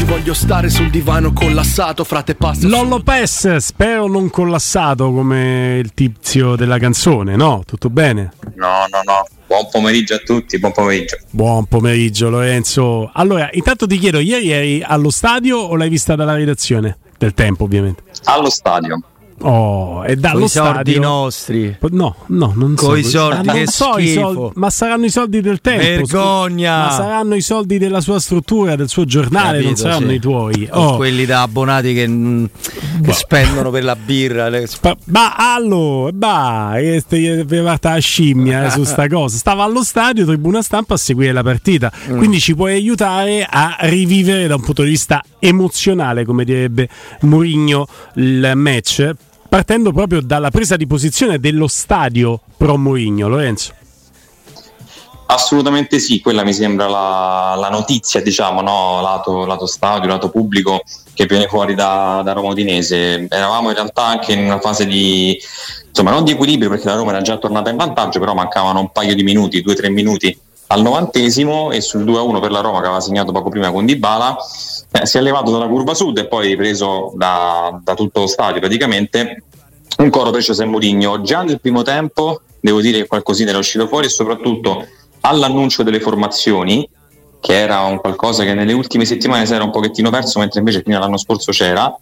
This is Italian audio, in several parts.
Ci voglio stare sul divano collassato, frate pasta. Lollo Pes, spero non collassato come il tizio della canzone, no? Tutto bene? No, no, no. Buon pomeriggio a tutti, buon pomeriggio. Buon pomeriggio Lorenzo. Allora, intanto ti chiedo, ieri eri allo stadio o l'hai vista dalla redazione? Del tempo, ovviamente. Allo stadio. Oh, e dallo Coi stadio soldi nostri. No, no, non so. Coi soldi, Ah, non che so i soldi, ma saranno i soldi del tempo. Vergogna! scu- Ma saranno i soldi della sua struttura, del suo giornale, non Capito, saranno sì. i tuoi. Oh. quelli da abbonati che, mm, che spendono per la birra. le- Ma, ma allo, bah, è fatta la scimmia eh, su sta cosa. Stava allo stadio, tribuna stampa a seguire la partita. Mm. Quindi ci puoi aiutare a rivivere da un punto di vista emozionale, come direbbe Mourinho, il match. Partendo proprio dalla presa di posizione dello stadio pro Mourinho, Lorenzo. Assolutamente sì, quella mi sembra la, la notizia, diciamo, no? lato, lato stadio, lato pubblico che viene fuori da, da Roma Udinese. Eravamo in realtà anche in una fase di, insomma, non di equilibrio perché la Roma era già tornata in vantaggio, però mancavano un paio di minuti, due o tre minuti al novantesimo e sul 2-1 per la Roma che aveva segnato poco prima con Dybala eh, si è levato dalla curva sud e poi ripreso da, da tutto lo stadio praticamente. Un coro per José Mourinho. Già nel primo tempo devo dire che qualcosina era uscito fuori e soprattutto all'annuncio delle formazioni che era un qualcosa che nelle ultime settimane si era un pochettino perso mentre invece fino all'anno scorso c'era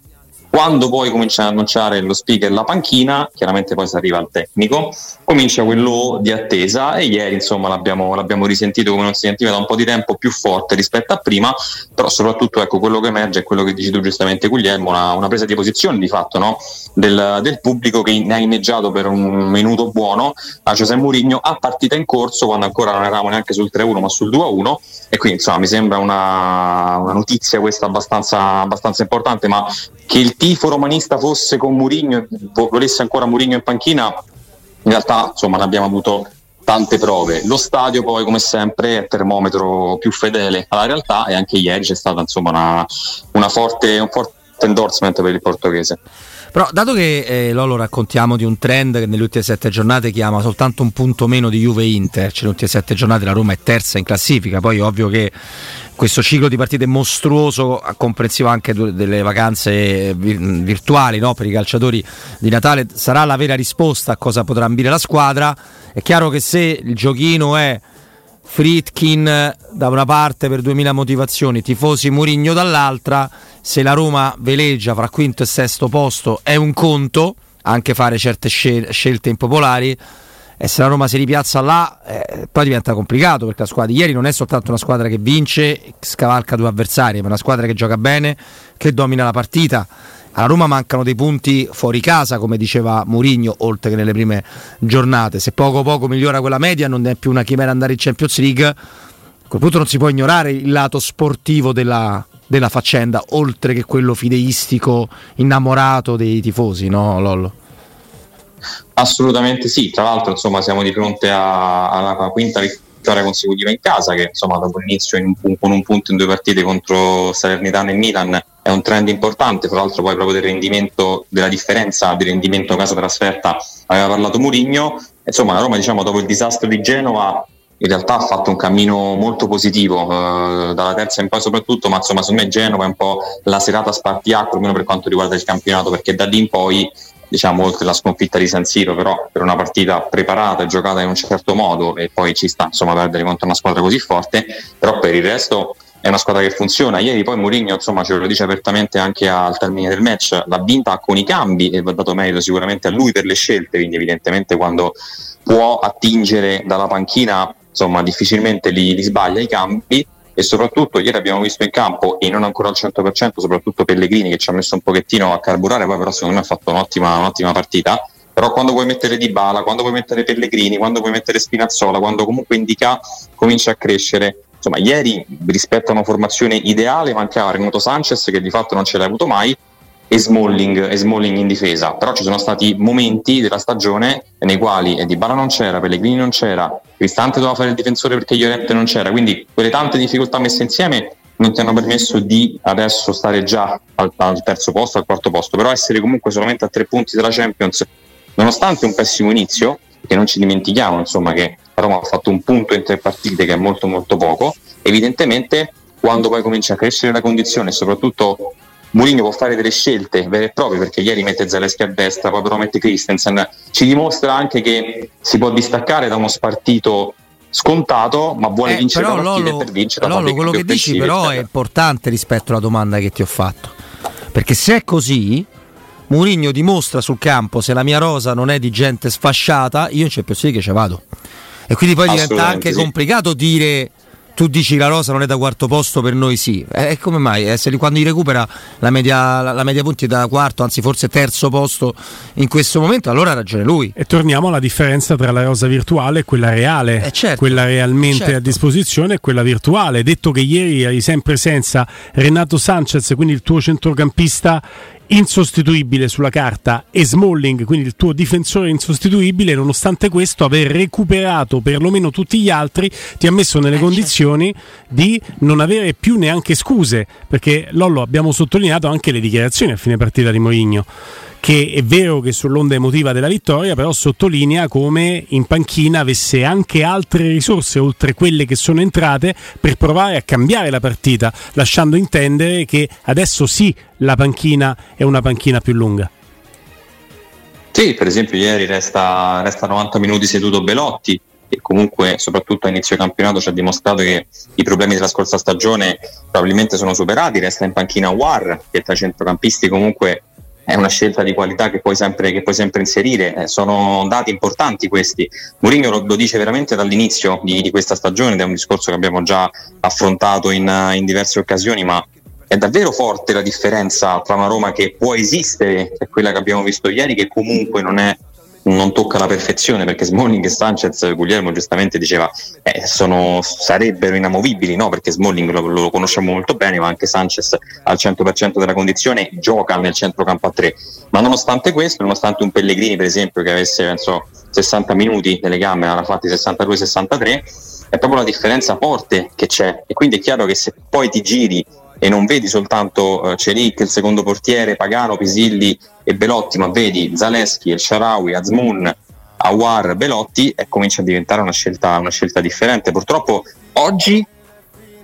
quando poi comincia ad annunciare lo speaker la panchina, chiaramente poi si arriva al tecnico, comincia quello di attesa e ieri insomma l'abbiamo, l'abbiamo risentito come non si sentiva da un po' di tempo più forte rispetto a prima, però soprattutto ecco quello che emerge è quello che dici tu giustamente Guglielmo, una, una presa di posizione di fatto no? del, del pubblico che ne ha inneggiato per un minuto buono a José Mourinho a partita in corso quando ancora non eravamo neanche sul 3-1 ma sul 2-1 e quindi insomma mi sembra una, una notizia questa abbastanza, abbastanza importante ma che il tifo romanista fosse con vo- volesse ancora Mourinho in panchina in realtà insomma ne abbiamo avuto tante prove. Lo stadio poi come sempre è il termometro più fedele. Alla realtà e anche ieri c'è stata insomma una, una forte, un forte endorsement per il portoghese. Però, dato che eh, Lolo raccontiamo di un trend che nelle ultime sette giornate chiama soltanto un punto meno di Juve Inter, cioè nelle ultime sette giornate la Roma è terza in classifica, poi ovvio che questo ciclo di partite mostruoso, comprensivo anche delle vacanze vir- virtuali no, per i calciatori di Natale, sarà la vera risposta a cosa potrà ambire la squadra. È chiaro che se il giochino è Fritkin da una parte per 2000 motivazioni, tifosi Murigno dall'altra, se la Roma veleggia fra quinto e sesto posto è un conto, anche fare certe scel- scelte impopolari, e se la Roma si ripiazza là eh, poi diventa complicato perché la squadra di ieri non è soltanto una squadra che vince, scavalca due avversari, ma una squadra che gioca bene, che domina la partita. Alla Roma mancano dei punti fuori casa, come diceva Mourinho, oltre che nelle prime giornate. Se poco poco migliora quella media, non è più una chimera andare in Champions League. A quel punto non si può ignorare il lato sportivo della, della faccenda, oltre che quello fideistico, innamorato dei tifosi, no, Lollo? Assolutamente sì, tra l'altro insomma siamo di fronte alla quinta vittoria consecutiva in casa che insomma dopo l'inizio in un con un punto in due partite contro Salernitana e Milan è un trend importante, tra l'altro poi proprio del rendimento, della differenza di rendimento casa trasferta aveva parlato Murigno, insomma la Roma diciamo dopo il disastro di Genova in realtà ha fatto un cammino molto positivo eh, dalla terza in poi soprattutto ma insomma secondo me Genova è un po' la serata spartiacque almeno per quanto riguarda il campionato perché da lì in poi diciamo oltre la sconfitta di San Siro però per una partita preparata e giocata in un certo modo e poi ci sta insomma perdere contro una squadra così forte però per il resto è una squadra che funziona. Ieri poi Mourinho insomma ce lo dice apertamente anche al termine del match l'ha vinta con i cambi e va dato merito sicuramente a lui per le scelte quindi evidentemente quando può attingere dalla panchina insomma difficilmente li, li sbaglia i cambi e soprattutto ieri abbiamo visto in campo e non ancora al 100% soprattutto Pellegrini che ci ha messo un pochettino a carburare poi però secondo me ha fatto un'ottima, un'ottima partita. Però quando puoi mettere Di Bala, quando puoi mettere Pellegrini, quando puoi mettere Spinazzola, quando comunque Indica comincia a crescere insomma, ieri rispetto a una formazione ideale mancava Renato Sanchez che di fatto non ce l'ha avuto mai e Smalling, e Smalling in difesa, però ci sono stati momenti della stagione nei quali Di Bala non c'era, Pellegrini non c'era, Cristante doveva fare il difensore perché Llorente non c'era, quindi quelle tante difficoltà messe insieme non ti hanno permesso di adesso stare già al, al terzo posto, al quarto posto, però essere comunque solamente a tre punti della Champions, nonostante un pessimo inizio, che non ci dimentichiamo insomma che Roma ha fatto un punto in tre partite che è molto molto poco, evidentemente quando poi comincia a crescere la condizione soprattutto Mourinho può fare delle scelte vere e proprie perché ieri mette Zaleschi a destra, poi però mette Christensen, ci dimostra anche che si può distaccare da uno spartito scontato, ma vuole Eh, vincere però, la partita per vincere Lollo, quello che dici però è importante rispetto alla domanda che ti ho fatto. Perché se è così, Mourinho dimostra sul campo se la mia rosa non è di gente sfasciata, io in Champions League ce vado. E quindi poi diventa anche sì. complicato dire tu dici la rosa non è da quarto posto per noi sì. E come mai? Eh, se quando li recupera la media, la, la media punti è da quarto, anzi forse terzo posto in questo momento, allora ha ragione lui. E torniamo alla differenza tra la rosa virtuale e quella reale, Eh, certo. quella realmente Certo. a disposizione e quella virtuale. Detto che ieri eri sempre senza Renato Sanchez, quindi il tuo centrocampista insostituibile sulla carta, e Smalling, quindi il tuo difensore insostituibile, nonostante questo aver recuperato perlomeno tutti gli altri ti ha messo nelle condizioni di non avere più neanche scuse, perché Lollo abbiamo sottolineato anche le dichiarazioni a fine partita di Mourinho che è vero che sull'onda emotiva della vittoria, però sottolinea come in panchina avesse anche altre risorse oltre quelle che sono entrate per provare a cambiare la partita, lasciando intendere che adesso sì la panchina è una panchina più lunga. Sì, per esempio ieri resta, resta 90 minuti seduto Belotti e comunque soprattutto a inizio campionato ci ha dimostrato che i problemi della scorsa stagione probabilmente sono superati, resta in panchina War che tra i centrocampisti comunque è una scelta di qualità che puoi sempre, che puoi sempre inserire, Eh, sono dati importanti questi. Mourinho lo, lo dice veramente dall'inizio di, di questa stagione ed è un discorso che abbiamo già affrontato in, in diverse occasioni, ma è davvero forte la differenza tra una Roma che può esistere e quella che abbiamo visto ieri, che comunque non è non tocca la perfezione perché Smalling e Sanchez, Guglielmo giustamente diceva, eh, sono, sarebbero inamovibili, no? perché Smalling lo, lo conosciamo molto bene, ma anche Sanchez al 100% della condizione gioca nel centrocampo a tre. Ma nonostante questo, nonostante un Pellegrini per esempio che avesse penso, 60 minuti nelle gambe, ne aveva fatti 62-63, è proprio la differenza forte che c'è e quindi è chiaro che se poi ti giri e non vedi soltanto uh, Celic, il secondo portiere, Pagano, Pisilli e Belotti, ma vedi Zaleschi, El Sharawi, Azmoun, Awar, Belotti e comincia a diventare una scelta, una scelta differente. Purtroppo oggi,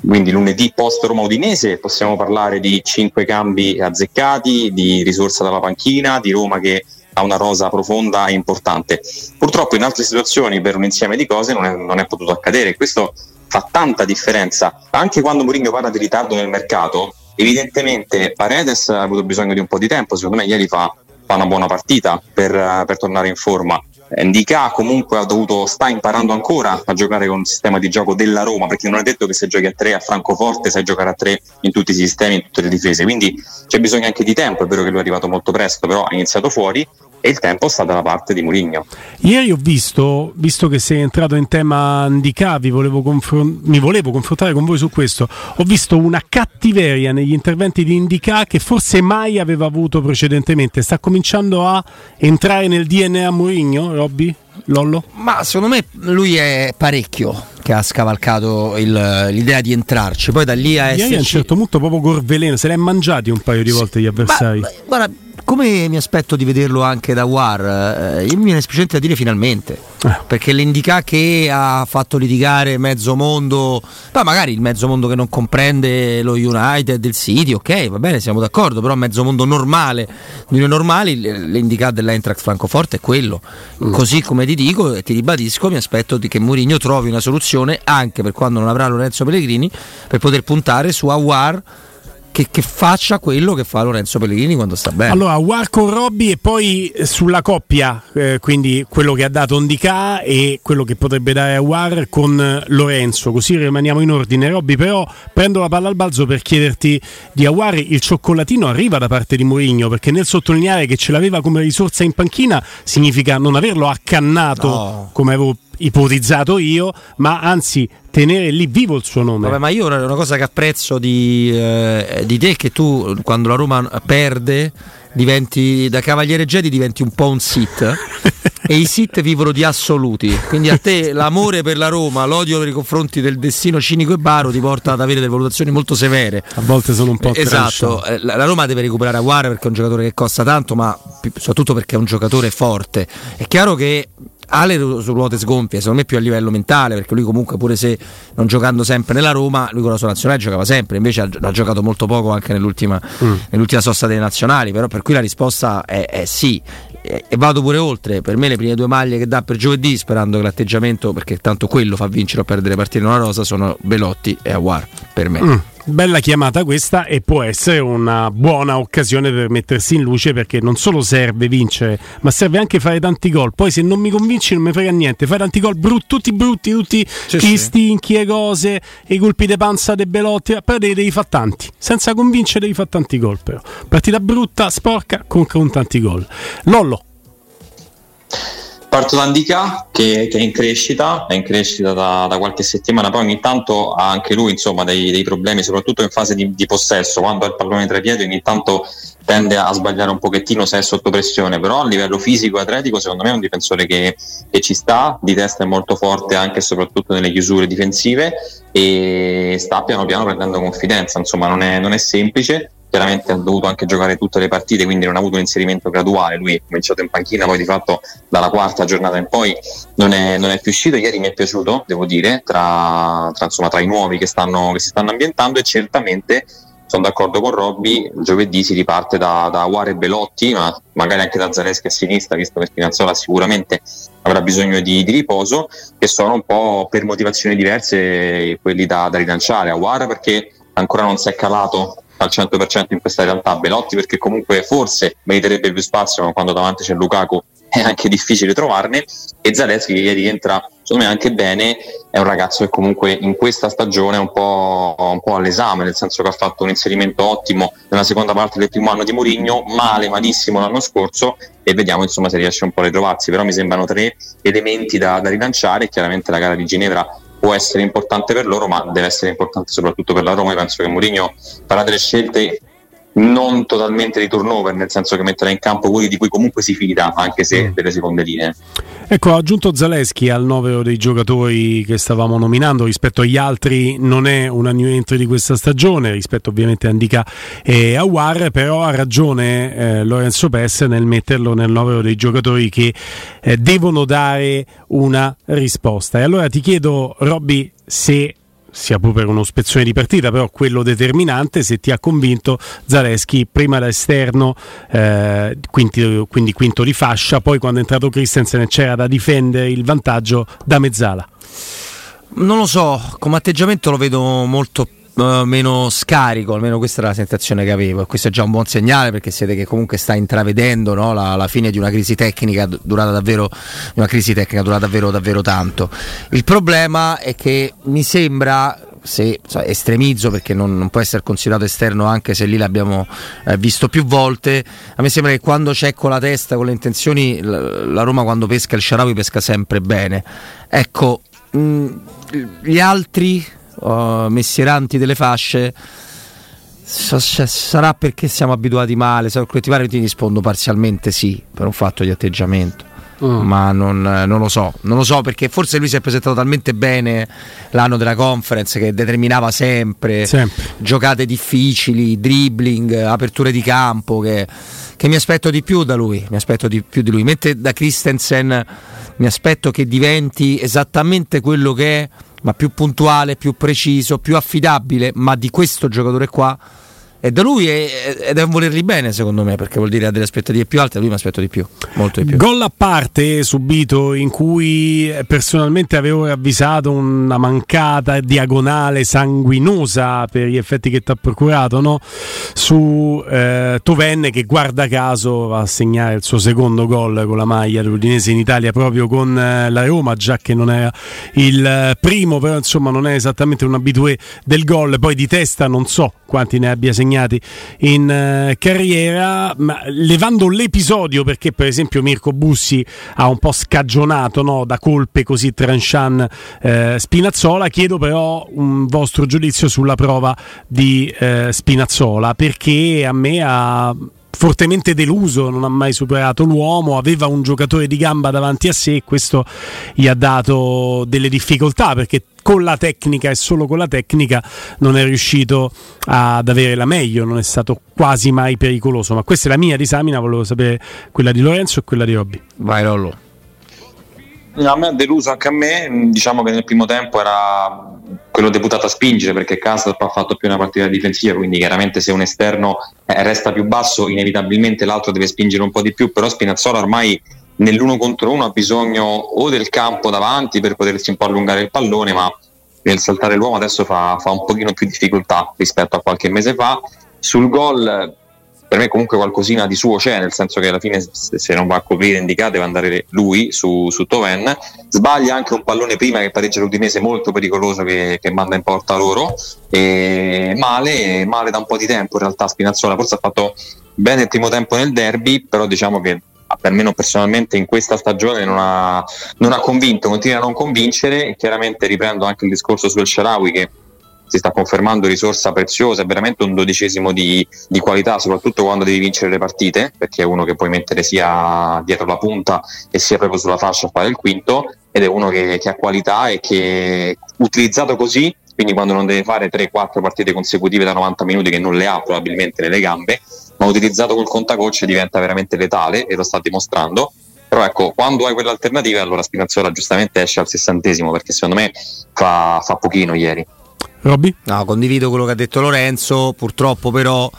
quindi lunedì post Roma Udinese, possiamo parlare di cinque cambi azzeccati, di risorsa dalla panchina, di Roma che ha una rosa profonda e importante. Purtroppo in altre situazioni per un insieme di cose non è, non è potuto accadere. Questo fa tanta differenza. Anche quando Mourinho parla di ritardo nel mercato, evidentemente Paredes ha avuto bisogno di un po' di tempo, secondo me ieri fa, fa una buona partita per, per tornare in forma. Ndika comunque ha dovuto, sta imparando ancora a giocare con il sistema di gioco della Roma, perché non è detto che se giochi a 3 a Francoforte sai giocare a 3 in tutti i sistemi, in tutte le difese, quindi c'è bisogno anche di tempo, è vero che lui è arrivato molto presto, però ha iniziato fuori e il tempo sta dalla parte di Mourinho. Ieri ho visto, visto che sei entrato in tema Ndika, vi volevo confron- mi volevo confrontare con voi su questo, ho visto una cattiveria negli interventi di Ndika che forse mai aveva avuto precedentemente, sta cominciando a entrare nel DNA Mourinho, Robby? Lollo? Ma secondo me lui è parecchio che ha scavalcato il- l'idea di entrarci. Poi da lì a Ieri a un esserci. certo punto proprio Gorveleno, se l'è mangiati un paio di volte gli avversari. Ma- ma- guarda, come mi aspetto di vederlo anche da War, eh, io mi viene semplicemente a dire finalmente. Eh. Perché l'indica che ha fatto litigare mezzo mondo, ma magari il mezzo mondo che non comprende lo United, il City, ok, va bene, siamo d'accordo, però mezzo mondo normale, di noi normali, l'indica dell'Eintracht Francoforte è quello. Così come ti dico e ti ribadisco, mi aspetto di che Mourinho trovi una soluzione anche per quando non avrà Lorenzo Pellegrini per poter puntare su Awar che, che faccia quello che fa Lorenzo Pellegrini quando sta bene. Allora, War con Robby e poi sulla coppia, eh, quindi quello che ha dato Ndika e quello che potrebbe dare a War con eh, Lorenzo, così rimaniamo in ordine. Robby, però prendo la palla al balzo per chiederti di Awar, il cioccolatino arriva da parte di Mourinho, perché nel sottolineare che ce l'aveva come risorsa in panchina significa non averlo accannato No. come avevo ipotizzato io, ma anzi tenere lì vivo il suo nome. Vabbè, ma io una, una cosa che apprezzo di, eh, di te è che tu quando la Roma perde diventi da Cavaliere Jedi diventi un po' un sit e i sit vivono di assoluti. Quindi a te l'amore per la Roma l'odio nei confronti del destino cinico e baro ti porta ad avere delle valutazioni molto severe. A volte sono un po' esatto. eh, la Roma deve recuperare Aguara perché è un giocatore che costa tanto ma soprattutto perché è un giocatore forte. È chiaro che ha le ruote sgonfie, secondo me più a livello mentale, perché lui comunque pure se non giocando sempre nella Roma, lui con la sua nazionale giocava sempre, invece ha, ha giocato molto poco anche nell'ultima, mm. nell'ultima sosta delle nazionali, però per cui la risposta è, è sì. E, e, vado pure oltre, per me le prime due maglie che dà per giovedì, sperando che l'atteggiamento, perché tanto quello fa vincere o perdere partite in una rosa, sono Belotti e Aguar, per me. Mm. Bella chiamata questa e può essere una buona occasione per mettersi in luce perché non solo serve vincere, ma serve anche fare tanti gol. Poi se non mi convinci non mi frega niente, fai tanti gol brutti, tutti brutti, tutti sì, chi sì. stinchi e cose, i colpi di panza dei belotti, però devi, devi fare tanti. Senza convincere devi fare tanti gol però. Partita brutta, sporca, con, con tanti gol. Lollo. Parto da Andica che, che, è in crescita, è in crescita da, da, qualche settimana, poi ogni tanto ha anche lui insomma, dei, dei problemi, soprattutto in fase di, di, possesso, quando ha il pallone tra i piedi ogni tanto tende a sbagliare un pochettino se è sotto pressione, però a livello fisico e atletico secondo me è un difensore che, che ci sta, di testa è molto forte anche e soprattutto nelle chiusure difensive e sta piano piano prendendo confidenza, insomma non è, non è semplice, chiaramente ha dovuto anche giocare tutte le partite, quindi non ha avuto un inserimento graduale. Lui è cominciato in panchina, poi di fatto dalla quarta giornata in poi non è, non è più uscito. Ieri mi è piaciuto, devo dire, tra, tra, insomma, tra i nuovi che, stanno, che si stanno ambientando e certamente sono d'accordo con Robby, giovedì si riparte da, da Aguare e Belotti, ma magari anche da Zaleschi a sinistra, visto che Spinazzola sicuramente avrà bisogno di, di, riposo, che sono un po' per motivazioni diverse quelli da, da rilanciare. Aguare perché ancora non si è calato al 100% in questa realtà Belotti perché comunque forse meriterebbe più spazio ma quando davanti c'è Lukaku è anche difficile trovarne. E Zaleschi che ieri entra secondo me anche bene è un ragazzo che comunque in questa stagione è un po', un po', all'esame nel senso che ha fatto un inserimento ottimo nella seconda parte del primo anno di Mourinho male malissimo l'anno scorso e vediamo insomma se riesce un po' a ritrovarsi. Però mi sembrano tre elementi da, da rilanciare. Chiaramente la gara di Ginevra può essere importante per loro, ma deve essere importante soprattutto per la Roma. Io penso che Mourinho farà delle scelte non totalmente di turnover, nel senso che metterà in campo quelli di cui comunque si fida, anche se mm. delle seconde linee. Ecco, ha aggiunto Zaleschi al novero dei giocatori che stavamo nominando rispetto agli altri, non è una new entry di questa stagione, rispetto ovviamente a Andica e a War, però ha ragione eh, Lorenzo Pes nel metterlo nel novero dei giocatori che eh, devono dare una risposta. E allora ti chiedo, Robby, se sia pure per uno spezzone di partita, però quello determinante se ti ha convinto Zaleschi prima da esterno, eh, quindi, quindi, quinto di fascia, poi quando è entrato Christensen c'era da difendere il vantaggio da mezzala. Non lo so, come atteggiamento lo vedo molto Meno scarico, almeno questa era la sensazione che avevo e questo è già un buon segnale perché siete che comunque sta intravedendo no, la, la, fine di una crisi tecnica durata davvero tecnica durata davvero davvero tanto. Il problema è che mi sembra se so, estremizzo perché non, non, può essere considerato esterno anche se lì l'abbiamo eh, visto più volte a me sembra che quando c'è con la testa con le intenzioni la, la Roma quando pesca il Sharawi pesca sempre bene ecco mh, gli altri uh, messieranti delle fasce sarà perché siamo abituati male, sarò collettivare ti rispondo parzialmente sì, per un fatto di atteggiamento. Mm. Ma non, non, lo so, non lo so perché forse lui si è presentato talmente bene l'anno della conference che determinava sempre, sempre. giocate difficili, dribbling, aperture di campo che, che, mi aspetto di più da lui, mi aspetto di più di lui. Mentre da Christensen mi aspetto che diventi esattamente quello che è ma più puntuale, più preciso, più affidabile, ma di questo giocatore qua e da lui è, ed è un volerli bene secondo me perché vuol dire ha delle aspettative più alte lui mi aspetto di più molto di più gol a parte subito in cui personalmente avevo avvisato una mancata diagonale sanguinosa per gli effetti che ti ha procurato no? su eh, Tovenne che guarda caso va a segnare il suo secondo gol con la maglia dell'Udinese in Italia proprio con eh, la Roma già che non è il primo però insomma non è esattamente un abitué del gol poi di testa non so quanti ne abbia segnato segnati in eh, carriera, ma levando l'episodio perché per esempio Mirko Bussi ha un po' scagionato no, da colpe così tranchant eh, Spinazzola, chiedo però un vostro giudizio sulla prova di eh, Spinazzola perché a me ha fortemente deluso, non ha mai superato l'uomo, aveva un giocatore di gamba davanti a sé e questo gli ha dato delle difficoltà perché con la tecnica e solo con la tecnica non è riuscito ad avere la meglio, non è stato quasi mai pericoloso. Ma questa è la mia disamina, volevo sapere quella di Lorenzo e quella di Robby. Vai Rollo. A me ha deluso anche a me, diciamo che nel primo tempo era quello deputato a spingere perché Kassab ha fatto più una partita difensiva, quindi chiaramente se un esterno eh, resta più basso inevitabilmente l'altro deve spingere un po' di più, però Spinazzola ormai nell'uno contro uno ha bisogno o del campo davanti per potersi un po' allungare il pallone, ma nel saltare l'uomo adesso fa, fa un pochino più difficoltà rispetto a qualche mese fa. Sul gol per me comunque qualcosina di suo c'è, nel senso che alla fine se non va a coprire indicato deve andare lui su, su Toven. Sbaglia anche un pallone prima che pareggia l'Udinese molto pericoloso che, che manda in porta loro. E male, male da un po' di tempo in realtà Spinazzola, forse ha fatto bene il primo tempo nel derby, però diciamo che me personalmente in questa stagione non ha, non ha convinto, continua a non convincere. Chiaramente riprendo anche il discorso sul Sharawi che si sta confermando risorsa preziosa, è veramente un dodicesimo di, di, qualità, soprattutto quando devi vincere le partite, perché è uno che puoi mettere sia dietro la punta e sia proprio sulla fascia a fare il quinto, ed è uno che, che ha qualità e che utilizzato così, quindi quando non deve fare 3-4 partite consecutive da 90 minuti che non le ha probabilmente nelle gambe, ma utilizzato col contagocce diventa veramente letale e lo sta dimostrando. Però ecco, quando hai quell'alternativa, allora Spinazzola giustamente esce al sessantesimo, perché secondo me fa, fa pochino ieri. Robby? No, condivido quello che ha detto Lorenzo, purtroppo però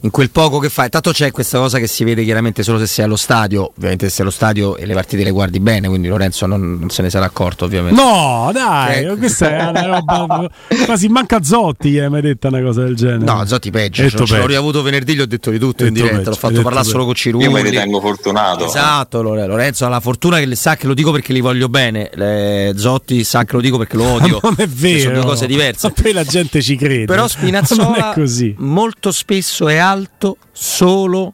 in quel poco che fa, intanto c'è questa cosa che si vede chiaramente solo se sei allo stadio, ovviamente se sei allo stadio e le partite le guardi bene, quindi Lorenzo non, non se ne sarà accorto ovviamente. No, dai, eh. questa è una roba, quasi manca Zotti, eh, mi hai detto una cosa del genere. No, Zotti peggio, ce, ce l'ho riavuto venerdì, gli ho detto di tutto in diretta, peggio, l'ho fatto parlare solo con Cirulli. Io mi ritengo fortunato. Esatto, Lorenzo ha la fortuna che le sa che lo dico perché li voglio bene, le Zotti sa che lo dico perché lo odio. non è vero. Sono due cose diverse poi la gente ci crede. Però Spinazzola molto spesso è alto solo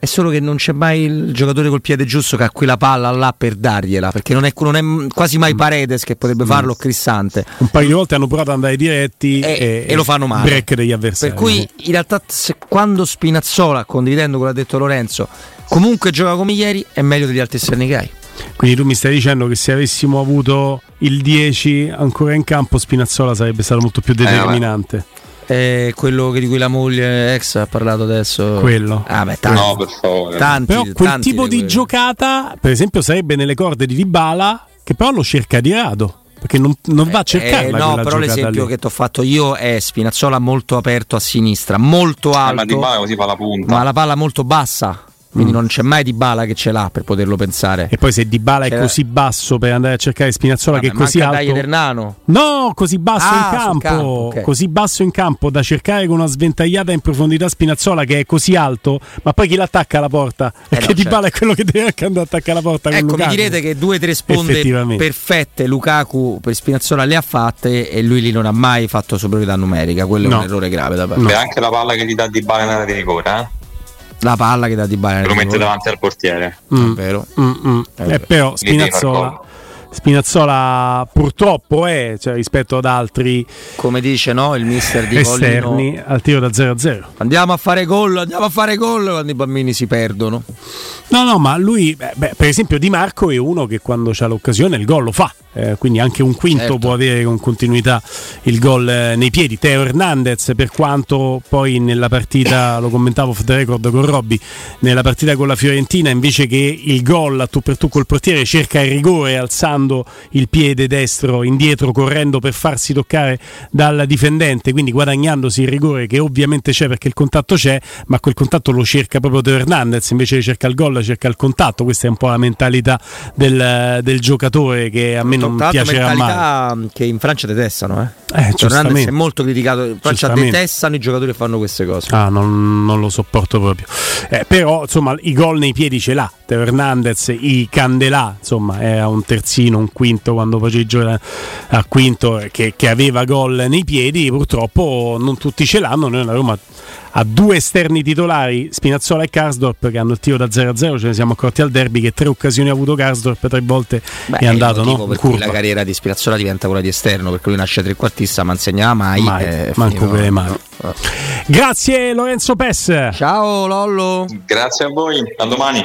è solo che non c'è mai il giocatore col piede giusto che ha quella palla là per dargliela perché non è, non è quasi mai Paredes che potrebbe mm. farlo Crissante un paio di volte hanno provato ad andare diretti e, e, e lo fanno male. break degli avversari per cui in realtà se, quando Spinazzola condividendo quello che ha detto Lorenzo comunque gioca come ieri è meglio degli altri esterni che hai. Quindi tu mi stai dicendo che se avessimo avuto il 10 ancora in campo, Spinazzola sarebbe stato molto più determinante. Eh, quello di cui la moglie ex ha parlato adesso. Quello. Ah, beh, tanti, no, per favore. Tanti, però quel tipo di, di giocata, per esempio, sarebbe nelle corde di Dybala, che però lo cerca di rado. Perché non, non va a cercare. Eh, no, però l'esempio lì. che ti ho fatto io è Spinazzola molto aperto a sinistra, molto alto. Eh, ma Dybala così fa la punta. Ma la palla molto bassa quindi mm. non c'è mai Di Bala che ce l'ha per poterlo pensare. E poi se Di Bala è così basso per andare a cercare Spinazzola Vabbè, che è così alto. Ternano. No, così basso ah, in campo. campo okay. Così basso in campo da cercare con una sventagliata in profondità Spinazzola che è così alto, ma poi chi l'attacca alla porta? Eh Perché no, Di certo. Bala è quello che deve andare a attaccare la porta Ecco, mi direte che due o tre sponde perfette Lukaku per Spinazzola le ha fatte e lui lì non ha mai fatto superiorità numerica, quello no. è un errore grave da parte. No. anche la palla che gli dà Di Bala in area di rigore, eh? La palla che dà di Bayern lo mette davanti al portiere mm. è vero, mm, mm. È eh, però Spinazzola Spinazzola purtroppo è cioè, rispetto ad altri come dice no, il mister di esterni Collino, al tiro da 0-0 andiamo a fare gol andiamo a fare gol quando i bambini si perdono no no ma lui beh, per esempio Di Marco è uno che quando ha l'occasione il gol lo fa eh, quindi anche un quinto certo. può avere con continuità il gol eh, nei piedi. Teo Hernandez, per quanto poi nella partita, lo commentavo off the record con Robby, nella partita con la Fiorentina, invece che il gol a tu per tu col portiere, cerca il rigore alzando il piede destro indietro, correndo per farsi toccare dal difendente, quindi guadagnandosi il rigore che ovviamente c'è perché il contatto c'è, ma quel contatto lo cerca proprio Teo Hernandez, invece di cercare il gol, cerca il contatto. Questa è un po' la mentalità del, del giocatore che a me non piacerà mai. che in Francia detestano, eh. eh è molto criticato. In Francia detestano i giocatori che fanno queste cose. Ah, non, non lo sopporto proprio. Eh, però, insomma, i gol nei piedi ce l'ha Teo Hernandez, i Candelà, insomma era un terzino, un quinto quando facevi giocare a quinto che, che aveva gol nei piedi, purtroppo non tutti ce l'hanno, noi la Roma ha due esterni titolari, Spinazzola e Karsdorp, che hanno il tiro da 0-0. Ce ne siamo accorti al derby che tre occasioni ha avuto Karsdorp, tre volte Beh, è andato. no? per cui la carriera di Spinazzola diventa quella di esterno, perché lui nasce trequartista, ma insegnava mai. mai eh, manco per le mani. Grazie Lorenzo Pes. Ciao Lollo. Grazie a voi, a domani.